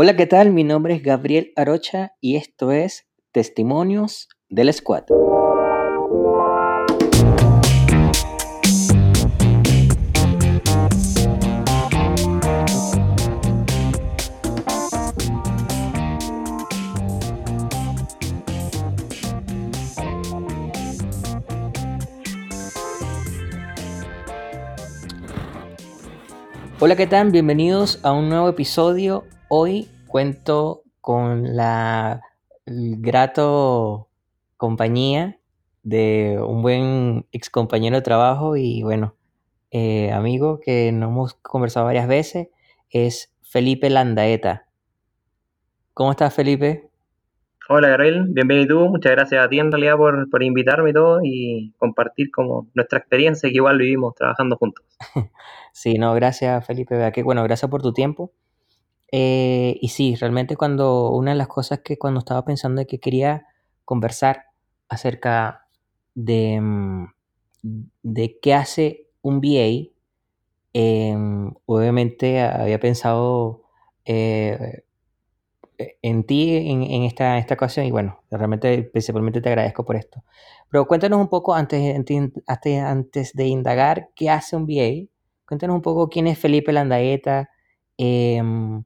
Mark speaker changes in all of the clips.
Speaker 1: Hola, ¿qué tal? Mi nombre es Gabriel Arocha y esto es Testimonios del Squad. Hola, ¿qué tal? Bienvenidos a un nuevo episodio. Hoy cuento con la grato compañía de un buen ex compañero de trabajo y bueno, eh, amigo que nos hemos conversado varias veces, es Felipe Landaeta. ¿Cómo estás, Felipe?
Speaker 2: Hola, Gabriel. Bienvenido. Muchas gracias a ti en realidad por, por invitarme y todo y compartir como nuestra experiencia que igual vivimos trabajando juntos.
Speaker 1: Sí, no, gracias Felipe, bueno, gracias por tu tiempo. Eh, y sí, realmente cuando una de las cosas que cuando estaba pensando de que quería conversar acerca de, mm, de qué hace un VA, em, obviamente había pensado eh, en ti en, esta, esta ocasión y bueno, realmente principalmente te agradezco por esto. Pero cuéntanos un poco antes, antes, antes de indagar qué hace un VA Cuéntanos un poco quién es Felipe Landaeta, em,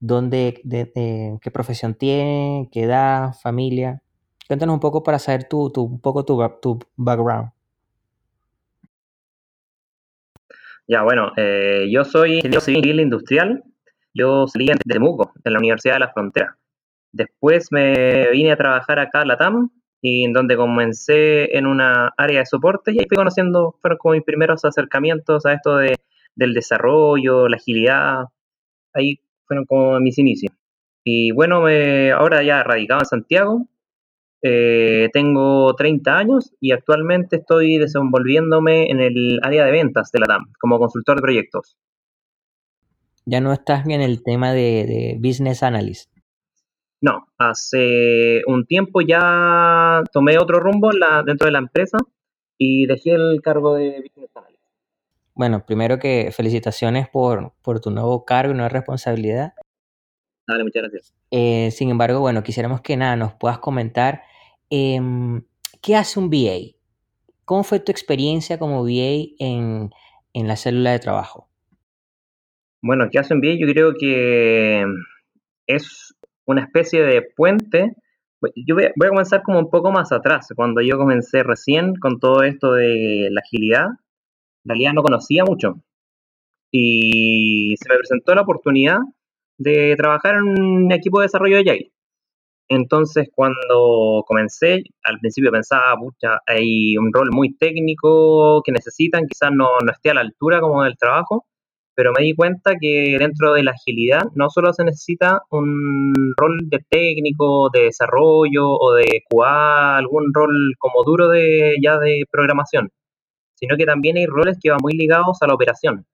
Speaker 1: dónde, de, qué profesión tiene, qué edad, familia. Cuéntanos un poco para saber tu, tu, un poco tu, tu background.
Speaker 2: Ya, bueno, eh, yo soy ingeniero civil industrial. Yo salí de Temuco, de la Universidad de la Frontera. Después me vine a trabajar acá a la TAM, y en donde comencé en una área de soporte y ahí fui conociendo, fueron como mis primeros acercamientos a esto de, del desarrollo, la agilidad, ahí fueron como mis inicios. Y bueno, ahora ya radicado en Santiago, eh, tengo 30 años y actualmente estoy desenvolviéndome en el área de ventas de la TAM como consultor de proyectos.
Speaker 1: Ya no estás en el tema de, de business analyst.
Speaker 2: No, hace un tiempo ya tomé otro rumbo dentro de la empresa y dejé el cargo de Business Analyst.
Speaker 1: Bueno, primero que felicitaciones por, por tu nuevo cargo y nueva responsabilidad.
Speaker 2: Dale, muchas gracias.
Speaker 1: Eh, sin embargo, bueno, quisiéramos que nada, nos puedas comentar em, qué hace un VA. ¿Cómo fue tu experiencia como VA en, en la célula de trabajo?
Speaker 2: Bueno, ¿qué hace un VA? Yo creo que es una especie de puente. Yo voy a, comenzar como un poco más atrás, cuando yo comencé recién con todo esto de la agilidad, en realidad no conocía mucho. Y se me presentó la oportunidad de trabajar en un equipo de desarrollo de Agile. Entonces, cuando comencé, al principio pensaba, pucha, hay un rol muy técnico que necesitan, quizás no, no esté a la altura como del trabajo, pero me di cuenta que dentro de la agilidad no solo se necesita un rol de técnico, de desarrollo o de QA, algún rol como duro de ya de programación, sino que también hay roles que van muy ligados a la operación.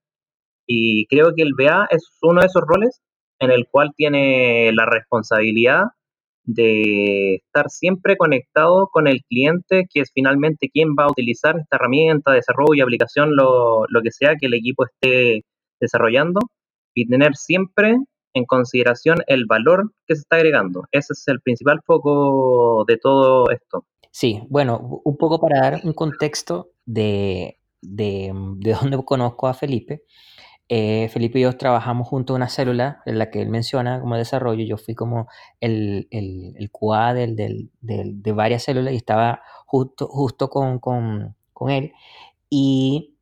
Speaker 2: Y creo que el BA es uno de esos roles en el cual tiene la responsabilidad de estar siempre conectado con el cliente, que es finalmente quien va a utilizar esta herramienta, desarrollo, aplicación, lo, lo que sea que el equipo esté desarrollando y tener siempre en consideración el valor que se está agregando. Ese es el principal foco de todo esto.
Speaker 1: Sí, bueno, un poco para dar un contexto de, de, de dónde conozco a Felipe. Eh, Felipe y yo trabajamos junto a una célula en la que él menciona como desarrollo. Yo fui como el, el, el QA del, del, de varias células y estaba justo, justo con, con, con él. Y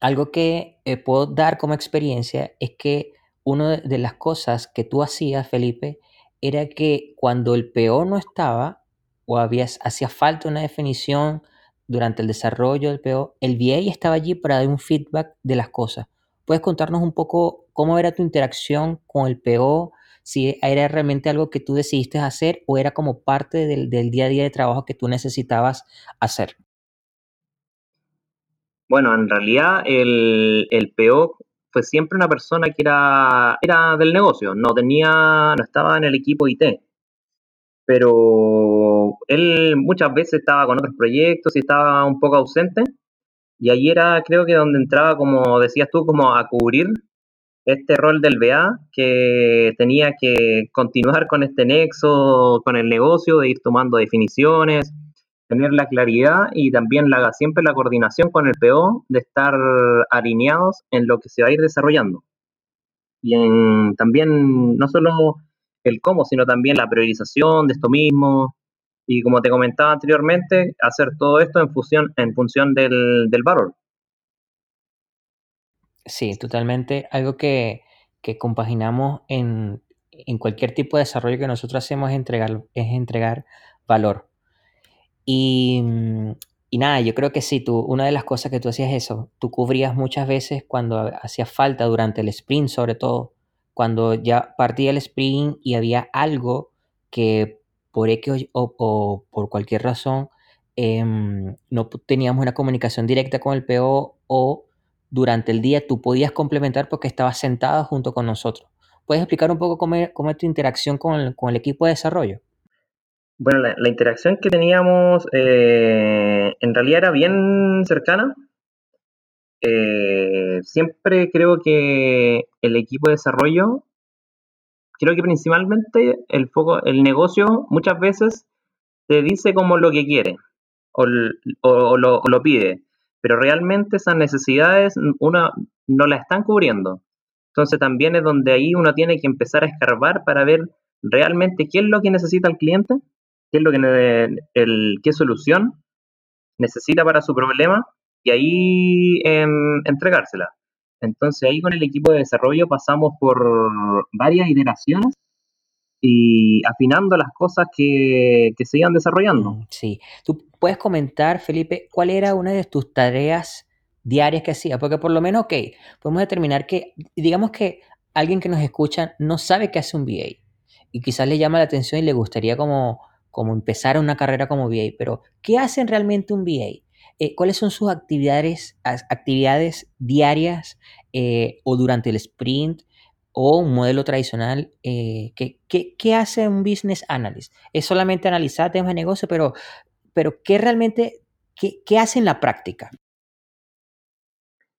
Speaker 1: algo que eh, puedo dar como experiencia es que una de las cosas que tú hacías, Felipe, era que cuando el PO no estaba o hacía falta una definición durante el desarrollo del PO, el VA estaba allí para dar un feedback de las cosas. ¿Puedes contarnos un poco cómo era tu interacción con el PO? Si era realmente algo que tú decidiste hacer o era como parte del, del día a día de trabajo que tú necesitabas hacer.
Speaker 2: Bueno, en realidad el, el PO fue siempre una persona que era, era del negocio, no tenía, no estaba en el equipo IT. Pero él muchas veces estaba con otros proyectos y estaba un poco ausente. Y ahí era, creo que donde entraba, como decías tú, como a cubrir este rol del BA que tenía que continuar con este nexo, con el negocio, de ir tomando definiciones, tener la claridad y también la, siempre la coordinación con el PO de estar alineados en lo que se va a ir desarrollando. Y en, también no solo el cómo, sino también la priorización de esto mismo. Y como te comentaba anteriormente, hacer todo esto en función, en función del, del valor.
Speaker 1: Sí, totalmente. Algo que, que compaginamos en, en, cualquier tipo de desarrollo que nosotros hacemos es entregar, es entregar valor. Y, y, nada, yo creo que sí, tú, una de las cosas que tú hacías eso, tú cubrías muchas veces cuando hacía falta durante el sprint, sobre todo, cuando ya partía el sprint y había algo que por X o, por cualquier razón eh, no teníamos una comunicación directa con el PO o durante el día tú podías complementar porque estabas sentado junto con nosotros. ¿Puedes explicar un poco cómo, cómo es tu interacción con el, con el, equipo de desarrollo?
Speaker 2: Bueno, la, la interacción que teníamos eh, en realidad era bien cercana. Eh, siempre creo que el equipo de desarrollo, creo que principalmente el foco, el negocio muchas veces te dice como lo que quiere o, lo pide pero realmente esas necesidades uno no las están cubriendo. Entonces también es donde ahí uno tiene que empezar a escarbar para ver realmente qué es lo que necesita el cliente, qué es lo que el, qué solución necesita para su problema y ahí eh, entregársela. Entonces ahí con el equipo de desarrollo pasamos por varias iteraciones y afinando las cosas que, que se iban desarrollando.
Speaker 1: Mm, sí. ¿Tú puedes comentar, Felipe, cuál era una de tus tareas diarias que hacías? Porque por lo menos, ok, podemos determinar que, digamos que alguien que nos escucha no sabe qué hace un VA y quizás le llama la atención y le gustaría como, como empezar una carrera como VA, pero ¿qué hacen realmente un VA? Eh, ¿Cuáles son sus actividades, actividades diarias eh, o durante el sprint? o un modelo tradicional, eh, ¿qué, hace un business analyst? Es solamente analizar temas de negocio, pero, pero ¿qué realmente, qué, qué hace en la práctica?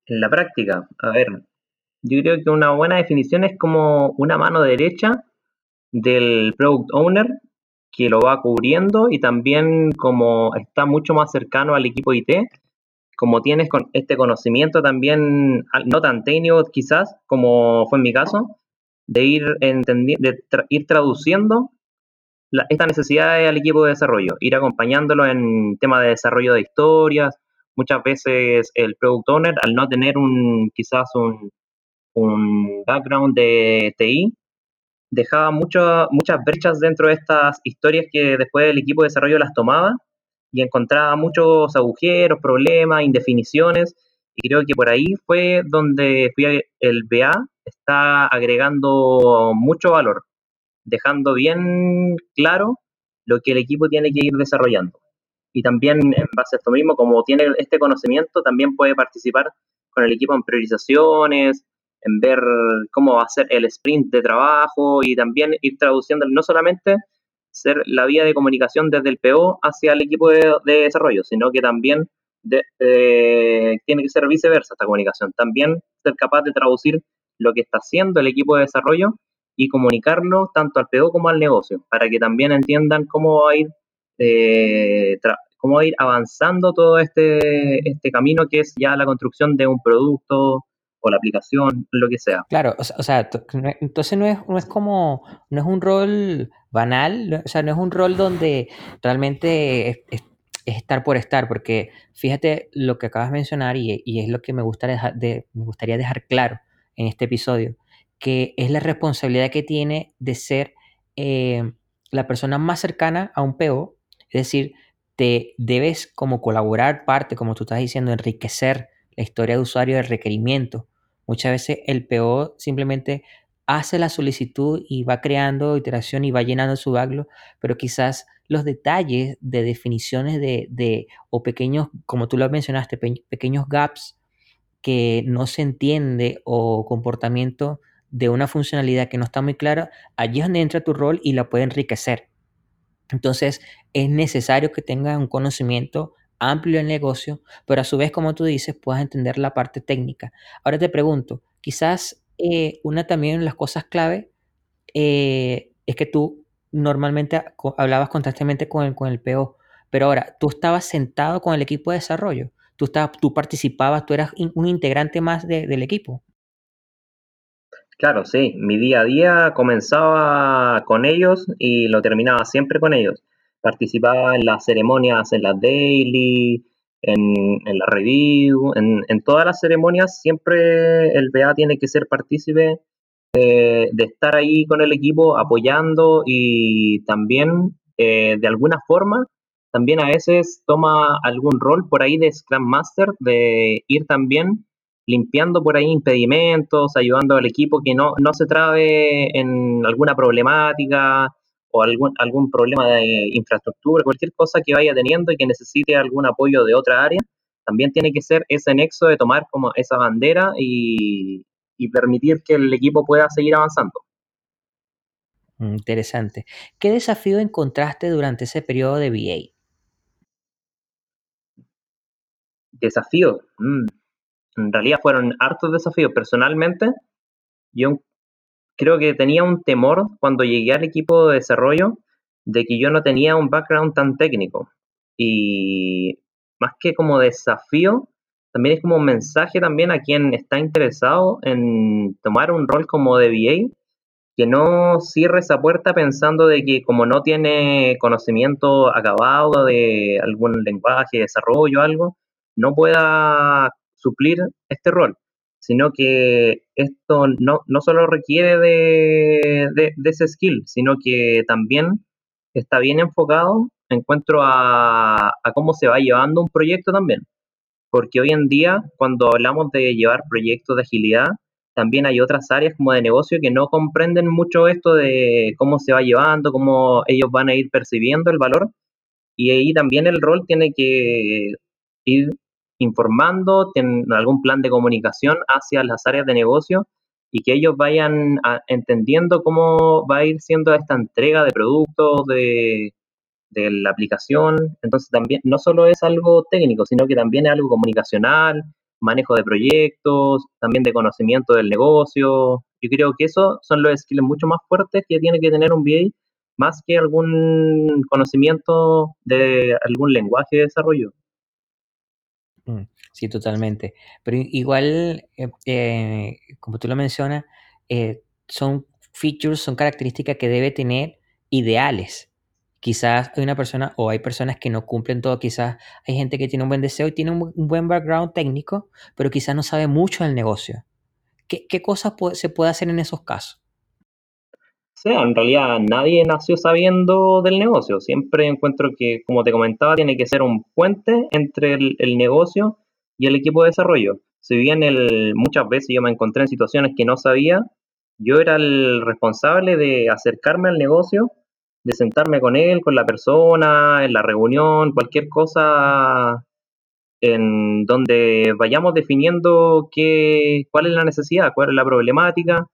Speaker 2: En la práctica, a ver, yo creo que una buena definición es como una mano derecha del product owner que lo va cubriendo y también como está mucho más cercano al equipo IT, como tienes con este conocimiento también, no tan técnico quizás, como fue en mi caso, de ir, de ir traduciendo la, estas al equipo de desarrollo, ir acompañándolo en temas de desarrollo de historias. Muchas veces el product owner, al no tener un quizás un, un background de TI, dejaba mucho, muchas brechas dentro de estas historias que después el equipo de desarrollo las tomaba y encontraba muchos agujeros, problemas, indefiniciones, y creo que por ahí fue donde el BA está agregando mucho valor, dejando bien claro lo que el equipo tiene que ir desarrollando. Y también en base a esto mismo, como tiene este conocimiento, también puede participar con el equipo en priorizaciones, en ver cómo va a ser el sprint de trabajo y también ir traduciendo no solamente ser la vía de comunicación desde el PO hacia el equipo de, de desarrollo, sino que también de, eh, tiene que ser viceversa esta comunicación. También ser capaz de traducir lo que está haciendo el equipo de desarrollo y comunicarlo tanto al PO como al negocio, para que también entiendan cómo va a ir, eh, cómo va a ir avanzando todo este, este camino que es ya la construcción de un producto la aplicación, lo que sea.
Speaker 1: Claro, o sea, entonces no es, no es como, no es un rol banal, o sea, no es un rol donde realmente es estar por estar, porque fíjate lo que acabas de mencionar y, y es lo que me, gusta dejar de, me gustaría dejar claro en este episodio, que es la responsabilidad que tiene de ser eh, la persona más cercana a un PO, es decir, te debes como colaborar parte, como tú estás diciendo, enriquecer la historia de usuario del requerimiento. Muchas veces el PO simplemente hace la solicitud y va creando iteración y va llenando su backlog, pero quizás los detalles de definiciones de, de o pequeños, como tú lo mencionaste, pe pequeños gaps que no se entiende o comportamiento de una funcionalidad que no está muy clara, allí es donde entra tu rol y la puede enriquecer. Entonces es necesario que tengas un conocimiento amplio del negocio, pero a su vez, como tú dices, puedas entender la parte técnica. Ahora te pregunto, quizás eh, una también de las cosas clave eh, es que tú normalmente hablabas constantemente con el, con el PO, pero ahora tú estabas sentado con el equipo de desarrollo, tú, estabas, tú participabas, tú eras un integrante más del equipo.
Speaker 2: Claro, sí, mi día a día comenzaba con ellos y lo terminaba siempre con ellos. Participaba en las ceremonias, en las daily, en, la review, en, todas las ceremonias siempre el BA tiene que ser partícipe de, estar ahí con el equipo apoyando y también eh, de alguna forma también a veces toma algún rol por ahí de Scrum Master, de ir también limpiando por ahí impedimentos, ayudando al equipo que no, no se trabe en alguna problemática o algún, algún problema de infraestructura, cualquier cosa que vaya teniendo y que necesite algún apoyo de otra área, también tiene que ser ese nexo de tomar como esa bandera y, y permitir que el equipo pueda seguir avanzando.
Speaker 1: Interesante. ¿Qué desafío encontraste durante ese periodo de VA?
Speaker 2: Desafío. Mm. En realidad fueron hartos desafíos. Personalmente, yo creo que tenía un temor cuando llegué al equipo de desarrollo de que yo no tenía un background tan técnico. Y más que como desafío, también es como un mensaje también a quien está interesado en tomar un rol como de VA, que no cierre esa puerta pensando de que como no tiene conocimiento acabado de algún lenguaje, desarrollo, o algo, no pueda suplir este rol, sino que esto no, no solo requiere de, de, ese skill, sino que también está bien enfocado, encuentro a, a cómo se va llevando un proyecto también. Porque hoy en día, cuando hablamos de llevar proyectos de agilidad, también hay otras áreas como de negocio que no comprenden mucho esto de cómo se va llevando, cómo ellos van a ir percibiendo el valor. Y ahí también el rol tiene que ir informando, tienen algún plan de comunicación hacia las áreas de negocio y que ellos vayan entendiendo cómo va a ir siendo esta entrega de productos, de, de la aplicación. Entonces también no solo es algo técnico, sino que también es algo comunicacional, manejo de proyectos, también de conocimiento del negocio. Yo creo que esos son los skills mucho más fuertes que tiene que tener un VA, más que algún conocimiento de algún lenguaje de desarrollo.
Speaker 1: Mm, sí, totalmente. Pero igual, eh, eh, como tú lo mencionas, eh, son features, son características que debe tener ideales. Quizás hay una persona o hay personas que no cumplen todo, quizás hay gente que tiene un buen deseo y tiene un, buen background técnico, pero quizás no sabe mucho del negocio. ¿Qué, qué cosas se puede hacer en esos casos?
Speaker 2: Sí, en realidad nadie nació sabiendo del negocio. Siempre encuentro que, como te comentaba, tiene que ser un puente entre el, negocio y el equipo de desarrollo. Si bien el, muchas veces yo me encontré en situaciones que no sabía, yo era el responsable de acercarme al negocio, de sentarme con él, con la persona, en la reunión, cualquier cosa en donde vayamos definiendo qué, cuál es la necesidad, cuál es la problemática,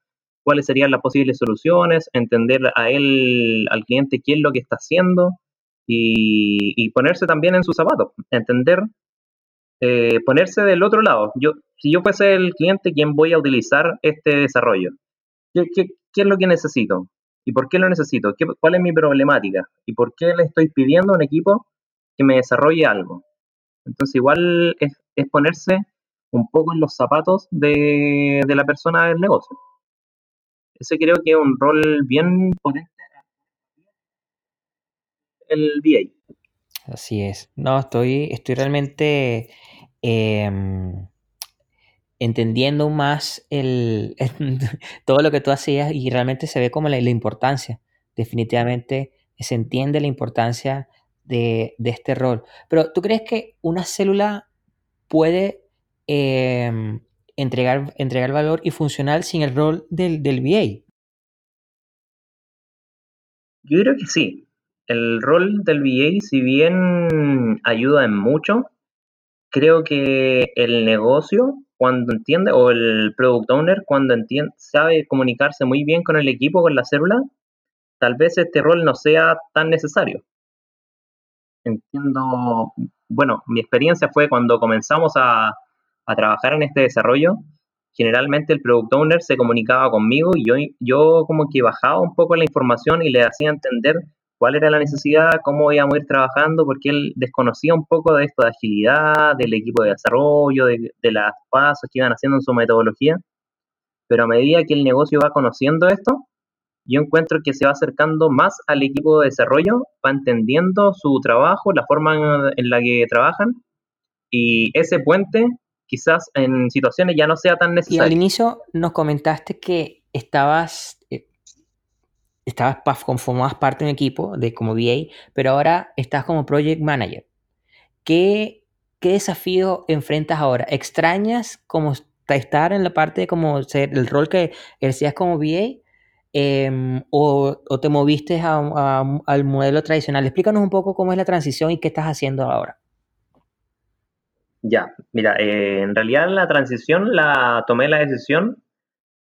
Speaker 2: cuáles serían las posibles soluciones, entender a él, al cliente, qué es lo que está haciendo y, ponerse también en sus zapatos, entender, eh, ponerse del otro lado. Yo, si yo fuese el cliente, ¿quién voy a utilizar este desarrollo? ¿Qué, es lo que necesito? ¿Y por qué lo necesito? ¿Qué, ¿Cuál es mi problemática? ¿Y por qué le estoy pidiendo a un equipo que me desarrolle algo? Entonces igual es, ponerse un poco en los zapatos de la persona del negocio. Ese creo que es un rol bien potente el VA.
Speaker 1: Así es. No, estoy, estoy realmente em, entendiendo más el, todo lo que tú hacías y realmente se ve como la, importancia. Definitivamente se entiende la importancia de, este rol. Pero ¿tú crees que una célula puede em, entregar, entregar valor y funcional sin el rol del, del VA?
Speaker 2: Yo creo que sí. El rol del VA, si bien ayuda en mucho, creo que el negocio, cuando entiende, o el product owner, cuando entiende, sabe comunicarse muy bien con el equipo, con la célula, tal vez este rol no sea tan necesario. Entiendo, bueno, mi experiencia fue cuando comenzamos a, a trabajar en este desarrollo, generalmente el product owner se comunicaba conmigo y yo, yo como que bajaba un poco la información y le hacía entender cuál era la necesidad, cómo íbamos a ir trabajando, porque él desconocía un poco de esto de agilidad, del equipo de desarrollo, de, de las pasos que iban haciendo en su metodología. Pero a medida que el negocio va conociendo esto, yo encuentro que se va acercando más al equipo de desarrollo, va entendiendo su trabajo, la forma en la que trabajan, y ese puente quizás en situaciones ya no sea tan necesario.
Speaker 1: Y al inicio nos comentaste que estabas estabas conformabas parte de un equipo de como VA, pero ahora estás como project manager. ¿Qué, qué desafío enfrentas ahora? ¿Extrañas como estar en la parte de como ser el rol que ejercías como VA? Em, o, te moviste al modelo tradicional? Explícanos un poco cómo es la transición y qué estás haciendo ahora.
Speaker 2: Ya, mira, eh, en realidad la transición la tomé la decisión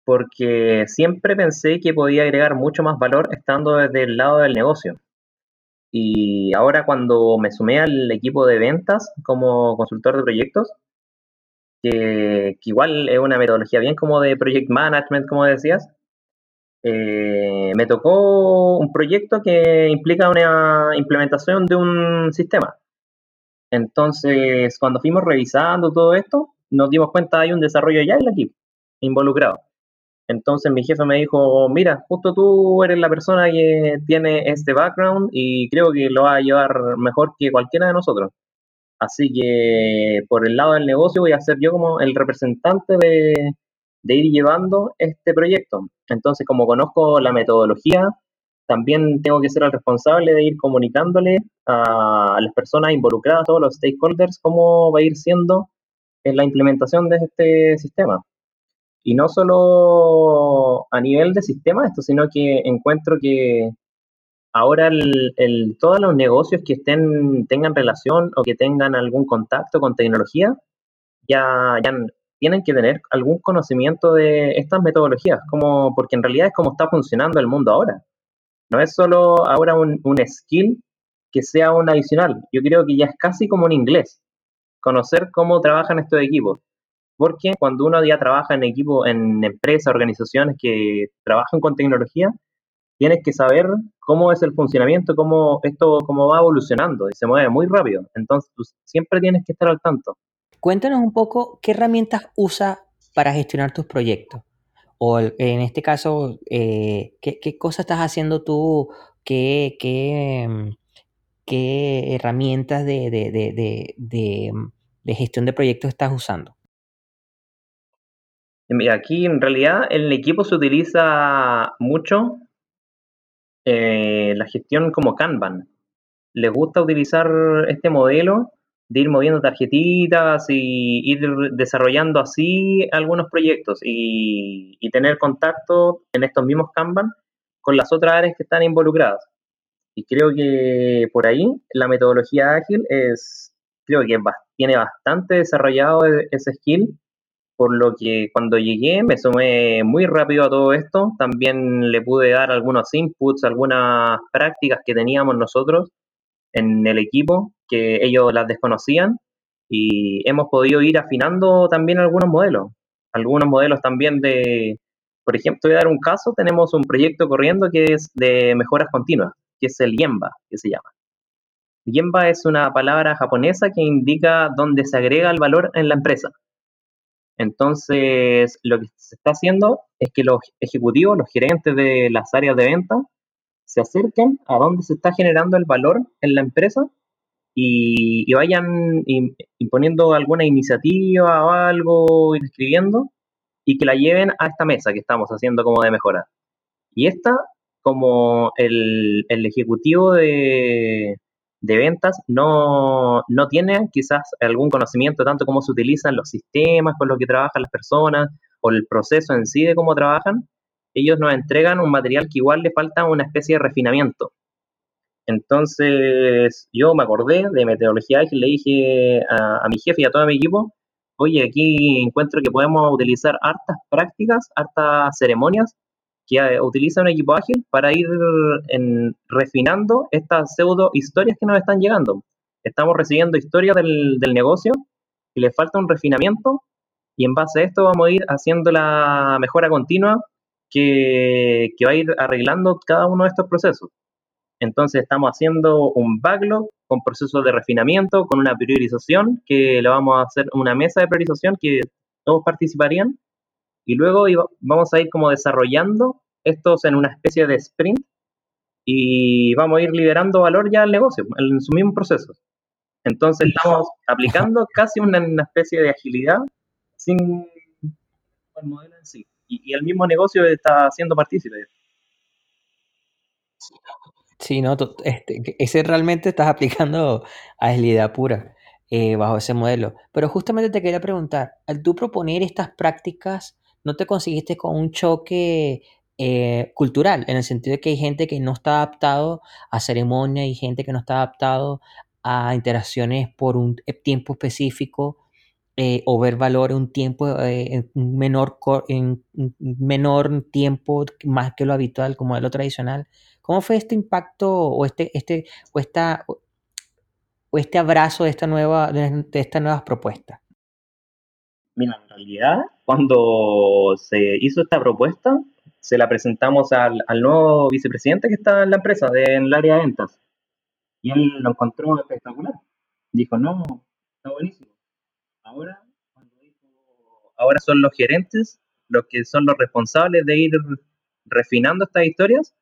Speaker 2: porque siempre pensé que podía agregar mucho más valor estando desde el lado del negocio. Y ahora cuando me sumé al equipo de ventas como consultor de proyectos, que, igual es una metodología bien como de project management, como decías, eh, me tocó un proyecto que implica una implementación de un sistema. Entonces, cuando fuimos revisando todo esto, nos dimos cuenta hay un desarrollo ya en el equipo involucrado. Entonces mi jefe me dijo, mira, justo tú eres la persona que tiene este background y creo que lo va a llevar mejor que cualquiera de nosotros. Así que por el lado del negocio voy a ser yo como el representante de, ir llevando este proyecto. Entonces, como conozco la metodología, también tengo que ser el responsable de ir comunicándole a las personas involucradas, a todos los stakeholders, cómo va a ir siendo en la implementación de este sistema. Y no solo a nivel de sistema esto, sino que encuentro que ahora todos los negocios que estén tengan relación o que tengan algún contacto con tecnología ya, ya tienen que tener algún conocimiento de estas metodologías, como, porque en realidad es como está funcionando el mundo ahora. No es solo ahora un, un skill que sea un adicional. Yo creo que ya es casi como un inglés. Conocer cómo trabajan estos equipos porque cuando uno ya trabaja en equipo, en empresas, organizaciones que trabajan con tecnología, tienes que saber cómo es el funcionamiento, cómo esto cómo va evolucionando y se mueve muy rápido. Entonces, tú siempre tienes que estar al tanto.
Speaker 1: Cuéntanos un poco qué herramientas usa para gestionar tus proyectos. O en este caso, eh, ¿qué, cosas estás haciendo tú? ¿Qué, qué, qué herramientas de, de gestión de proyectos estás usando?
Speaker 2: Aquí en realidad en el equipo se utiliza mucho eh, la gestión como Kanban. Les gusta utilizar este modelo de ir moviendo tarjetitas y ir desarrollando así algunos proyectos y, y tener contacto en estos mismos Kanban con las otras áreas que están involucradas. Y creo que por ahí la metodología ágil es, creo que tiene bastante desarrollado e-, ese skill por lo que cuando llegué me sumé muy rápido a todo esto. También le pude dar algunos inputs, algunas prácticas que teníamos nosotros en el equipo, que ellos las desconocían, y hemos podido ir afinando también algunos modelos. Algunos modelos también de, por ejemplo, voy a dar un caso, tenemos un proyecto corriendo que es de mejoras continuas, que es el Yemba, que se llama. Yemba es una palabra japonesa que indica dónde se agrega el valor en la empresa. Entonces, lo que se está haciendo es que los ejecutivos, los gerentes de las áreas de venta, se acerquen a donde se está generando el valor en la empresa y, vayan imponiendo alguna iniciativa o algo, y escribiendo, y que la lleven a esta mesa que estamos haciendo como de mejora. Y esta, como el ejecutivo de, de ventas no, no tienen quizás algún conocimiento tanto cómo se utilizan los sistemas con los que trabajan las personas o el proceso en sí de cómo trabajan, ellos nos entregan un material que igual le falta una especie de refinamiento. Entonces yo me acordé de metodología y le dije a, mi jefe y a todo mi equipo, oye, aquí encuentro que podemos utilizar hartas prácticas, hartas ceremonias que eh, utiliza un equipo ágil para ir en, refinando estas pseudo historias que nos están llegando. Estamos recibiendo historias del, negocio y le falta un refinamiento y en base a esto vamos a ir haciendo la mejora continua que va a ir arreglando cada uno de estos procesos. Entonces estamos haciendo un backlog con procesos de refinamiento, con una priorización, que le vamos a hacer una mesa de priorización que todos participarían, y luego vamos a ir como desarrollando estos en una especie de sprint y vamos a ir liberando valor ya al negocio, en su mismo proceso. Entonces estamos aplicando casi una, especie de agilidad sin el modelo en sí. Y, el mismo negocio está siendo partícipe.
Speaker 1: Sí, no, este, ese realmente estás aplicando agilidad pura eh, bajo ese modelo. Pero justamente te quería preguntar, al tú proponer estas prácticas, ¿no te conseguiste con un choque eh, cultural? En el sentido de que hay gente que no está adaptado a ceremonia y gente que no está adaptado a interacciones por un e, tiempo específico eh, o ver valor en un tiempo menor, en menor tiempo más que lo habitual como de lo tradicional. ¿Cómo fue este impacto o este, este, o esta, o este abrazo de esta nueva, de, esta nueva propuesta?
Speaker 2: Mira, en realidad, cuando se hizo esta propuesta, se la presentamos al, al nuevo vicepresidente que está en la empresa, de, en el área de ventas. Y él lo encontró espectacular. Dijo, no, está buenísimo. Ahora, ahora son los gerentes los que son los responsables de ir refinando estas historias.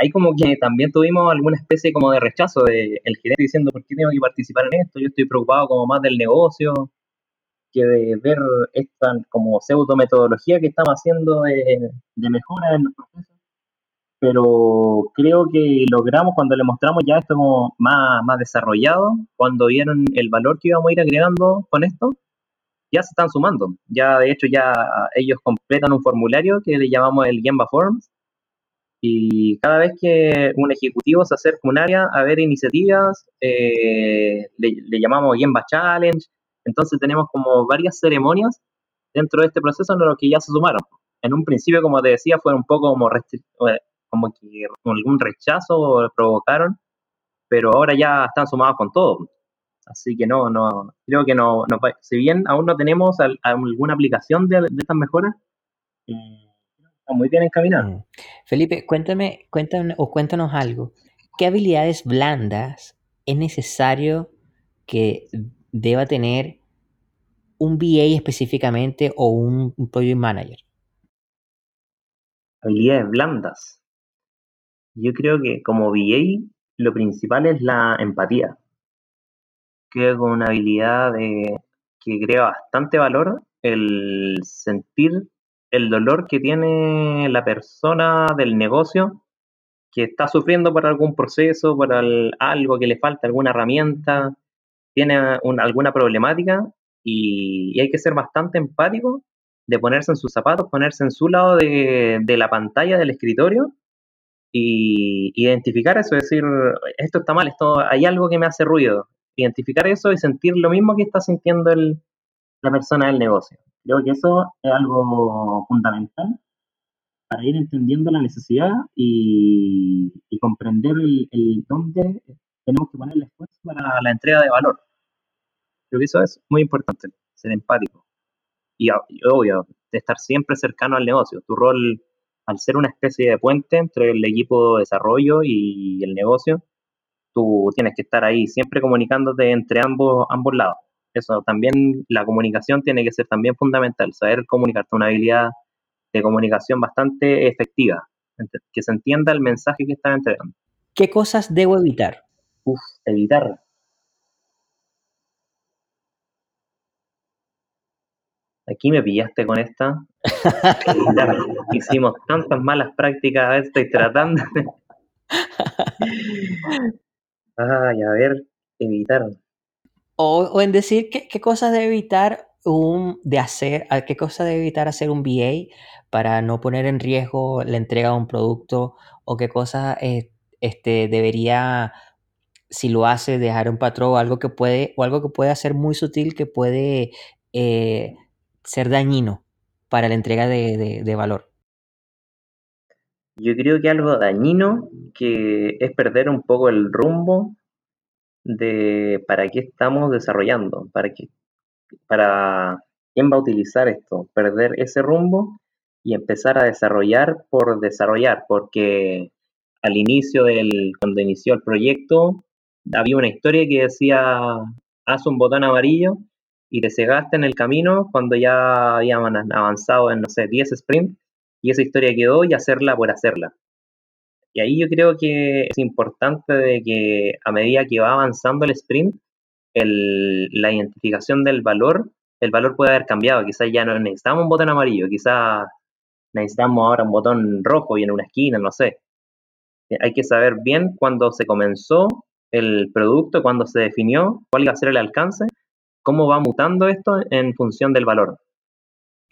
Speaker 2: Ahí como que también tuvimos alguna especie como de rechazo del el gerente diciendo, ¿por qué tengo que participar en esto? Yo estoy preocupado como más del negocio que de ver esta como pseudo metodología que estamos haciendo de, de mejora en los procesos pero creo que logramos cuando le mostramos ya esto como más, más desarrollado, cuando vieron el valor que íbamos a ir agregando con esto, ya se están sumando. Ya de hecho ya ellos completan un formulario que le llamamos el Gemba Forms y cada vez que un ejecutivo se acerca a un área a ver iniciativas, eh, le, llamamos Gemba Challenge. Entonces tenemos como varias ceremonias dentro de este proceso en los que ya se sumaron. En un principio, como te decía, fue un poco como como que algún rechazo provocaron, pero ahora ya están sumados con todo. Así que no, no, creo que no, no si bien aún no tenemos alguna aplicación de, estas mejoras, eh, está muy bien encaminados. Mm.
Speaker 1: Felipe, cuéntame, cuéntame o cuéntanos algo. ¿Qué habilidades blandas es necesario que deba tener un VA específicamente o un, un project manager?
Speaker 2: Habilidades blandas. Yo creo que como VA lo principal es la empatía. Creo que una habilidad de, que crea bastante valor el sentir el dolor que tiene la persona del negocio que está sufriendo por algún proceso, por algo que le falta, alguna herramienta, tiene alguna problemática y, hay que ser bastante empático de ponerse en sus zapatos, ponerse en su lado de la pantalla del escritorio y identificar eso, decir, esto está mal, esto hay algo que me hace ruido. Identificar eso y sentir lo mismo que está sintiendo el, la persona del negocio. Creo que eso es algo fundamental para ir entendiendo la necesidad y, comprender el, el, dónde tenemos que poner el esfuerzo para la entrega de valor. Creo que eso es muy importante, ser empático. Y, obvio, de estar siempre cercano al negocio. Tu rol al ser una especie de puente entre el equipo de desarrollo y el negocio, tú tienes que estar ahí siempre comunicándote entre ambos, ambos lados. Eso también, la comunicación tiene que ser también fundamental, saber comunicarte, una habilidad de comunicación bastante efectiva, que se entienda el mensaje que estás entregando.
Speaker 1: ¿Qué cosas debo evitar?
Speaker 2: Uf, evitar. Aquí me pillaste con esta. hicimos tantas malas prácticas, estoy tratando. Ay, a ver, evitar.
Speaker 1: O, en decir qué, cosas debe evitar un, de hacer, qué cosas debe evitar hacer un VA para no poner en riesgo la entrega de un producto o qué cosas eh, este, debería, si lo hace, dejar un patrón o algo que puede, o algo que puede hacer muy sutil que puede eh, ser dañino para la entrega de, valor?
Speaker 2: Yo creo que algo dañino que es perder un poco el rumbo de para qué estamos desarrollando, para qué, para quién va a utilizar esto, perder ese rumbo y empezar a desarrollar por desarrollar, porque al inicio del, cuando inició el proyecto, había una historia que decía, haz un botón amarillo y te cegaste en el camino cuando ya habían avanzado en, no sé, 10 sprints y esa historia quedó y hacerla por hacerla. Ahí yo creo que es importante de que a medida que va avanzando el sprint, la identificación del valor, el valor puede haber cambiado. Quizás ya no necesitamos un botón amarillo, quizás necesitamos ahora un botón rojo y en una esquina, no sé. Hay que saber bien cuándo se comenzó el producto, cuándo se definió, cuál iba a ser el alcance, cómo va mutando esto en función del valor.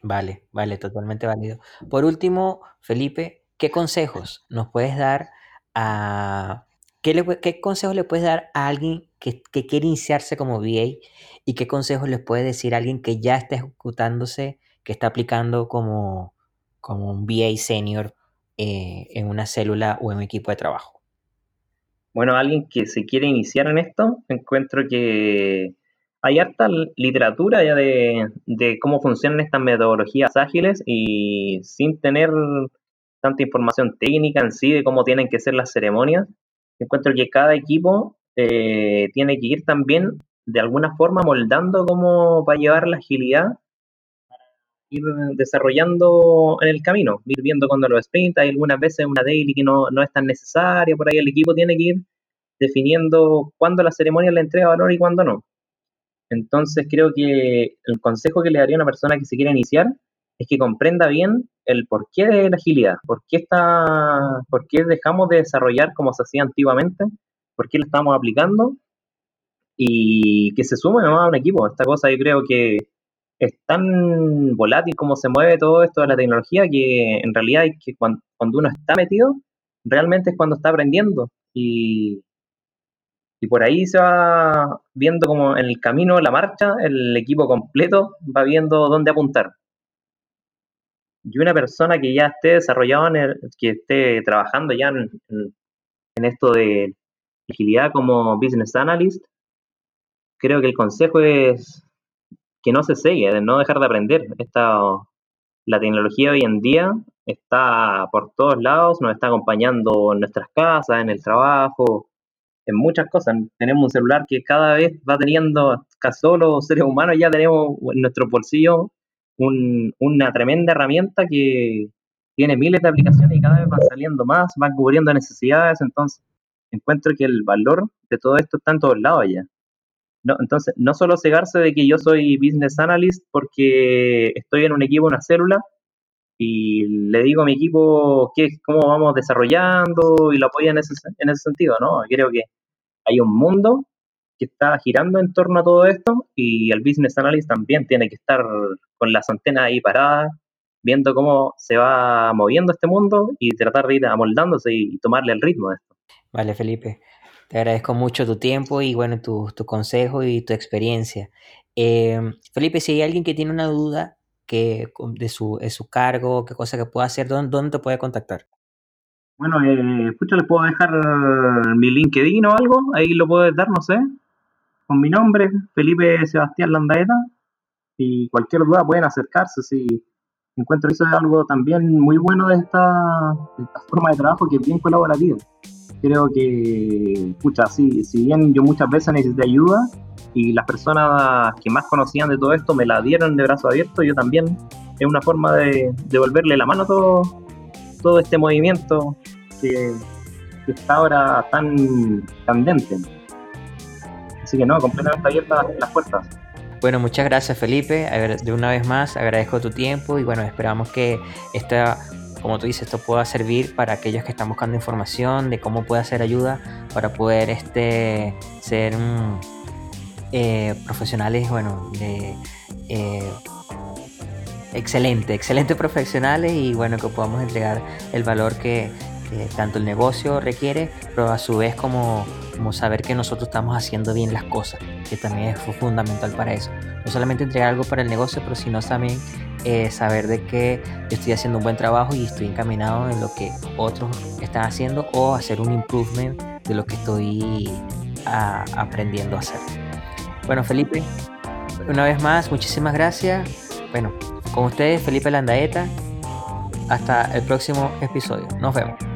Speaker 1: Vale, vale, totalmente válido. Por último, Felipe, ¿qué consejos nos puedes dar a... ¿Qué, consejos le puedes dar a alguien que, quiere iniciarse como VA y qué consejos le puedes decir a alguien que ya está ejecutándose, que está aplicando como, como un VA senior eh, en una célula o en un equipo de trabajo?
Speaker 2: Bueno, alguien que se quiere iniciar en esto, encuentro que hay harta literatura ya de, cómo funcionan estas metodologías ágiles y sin tener tanta información técnica en sí de cómo tienen que ser las ceremonias, encuentro que cada equipo eh, tiene que ir también de alguna forma moldando cómo va a llevar la agilidad ir desarrollando en el camino, ir viendo cuando lo sprint, hay algunas veces una daily que no, no es tan necesaria, por ahí el equipo tiene que ir definiendo cuándo la ceremonia le entrega valor y cuándo no. Entonces creo que el consejo que le daría a una persona que se quiere iniciar es que comprenda bien el porqué de la agilidad, por qué, está, por qué dejamos de desarrollar como se hacía antiguamente, por qué lo estamos aplicando y que se sume a un equipo. Esta cosa yo creo que es tan volátil como se mueve todo esto de la tecnología que en realidad hay que cuando, cuando uno está metido, realmente es cuando está aprendiendo y y por ahí se va viendo como en el camino, la marcha, el equipo completo va viendo dónde apuntar. Y una persona que ya esté desarrollado, en que esté trabajando ya en, esto de agilidad como business analyst, creo que el consejo es que no se sigue, de no dejar de aprender. Esta, la tecnología hoy en día está por todos lados, nos está acompañando en nuestras casas, en el trabajo, en muchas cosas. Tenemos un celular que cada vez va teniendo, casi los seres humanos ya tenemos en nuestro bolsillo una tremenda herramienta que tiene miles de aplicaciones y cada vez van saliendo más, van cubriendo necesidades, entonces encuentro que el valor de todo esto está en todos lados ya. Entonces, no solo cegarse de que yo soy business analyst porque estoy en un equipo, una célula, y le digo a mi equipo qué, cómo vamos desarrollando y lo apoya en ese, en ese sentido, ¿no? Creo que hay un mundo que está girando en torno a todo esto y el business analyst también tiene que estar con las antenas ahí paradas, viendo cómo se va moviendo este mundo y tratar de ir amoldándose y tomarle el ritmo de esto.
Speaker 1: Vale, Felipe. Te agradezco mucho tu tiempo y bueno, tu, tu consejo y tu experiencia. Eh, Felipe, si hay alguien que tiene una duda que, de, su, de su cargo, qué cosa que pueda hacer, ¿dónde, dónde te puede contactar?
Speaker 2: Bueno, eh, escucha, les puedo dejar mi LinkedIn o algo, ahí lo puedes dar, no sé, con mi nombre, Felipe Sebastián Landaeta, y cualquier duda pueden acercarse, si encuentro eso es algo también muy bueno de esta, forma de trabajo que es bien colaborativa. Creo que, escucha, si, si bien yo muchas veces necesité ayuda y las personas que más conocían de todo esto me la dieron de brazo abierto, yo también es una forma de devolverle la mano a todo, todo este movimiento que, está ahora tan candente. Así que no, completamente abiertas las puertas.
Speaker 1: Bueno, muchas gracias Felipe. De una vez más agradezco tu tiempo y bueno, esperamos que esta, como tú dices, esto pueda servir para aquellos que están buscando información de cómo puede hacer ayuda para poder este, ser eh, profesionales, bueno, de, eh, excelente, excelentes profesionales y bueno, que podamos entregar el valor que, tanto el negocio requiere, pero a su vez como, como saber que nosotros estamos haciendo bien las cosas, que también es fundamental para eso. No solamente entregar algo para el negocio, pero sino también eh, saber de que yo estoy haciendo un buen trabajo y estoy encaminado en lo que otros están haciendo o hacer un improvement de lo que estoy aprendiendo a hacer. Bueno, Felipe, una vez más, muchísimas gracias Bueno, con ustedes Felipe Landaeta. Hasta el próximo episodio. Nos vemos.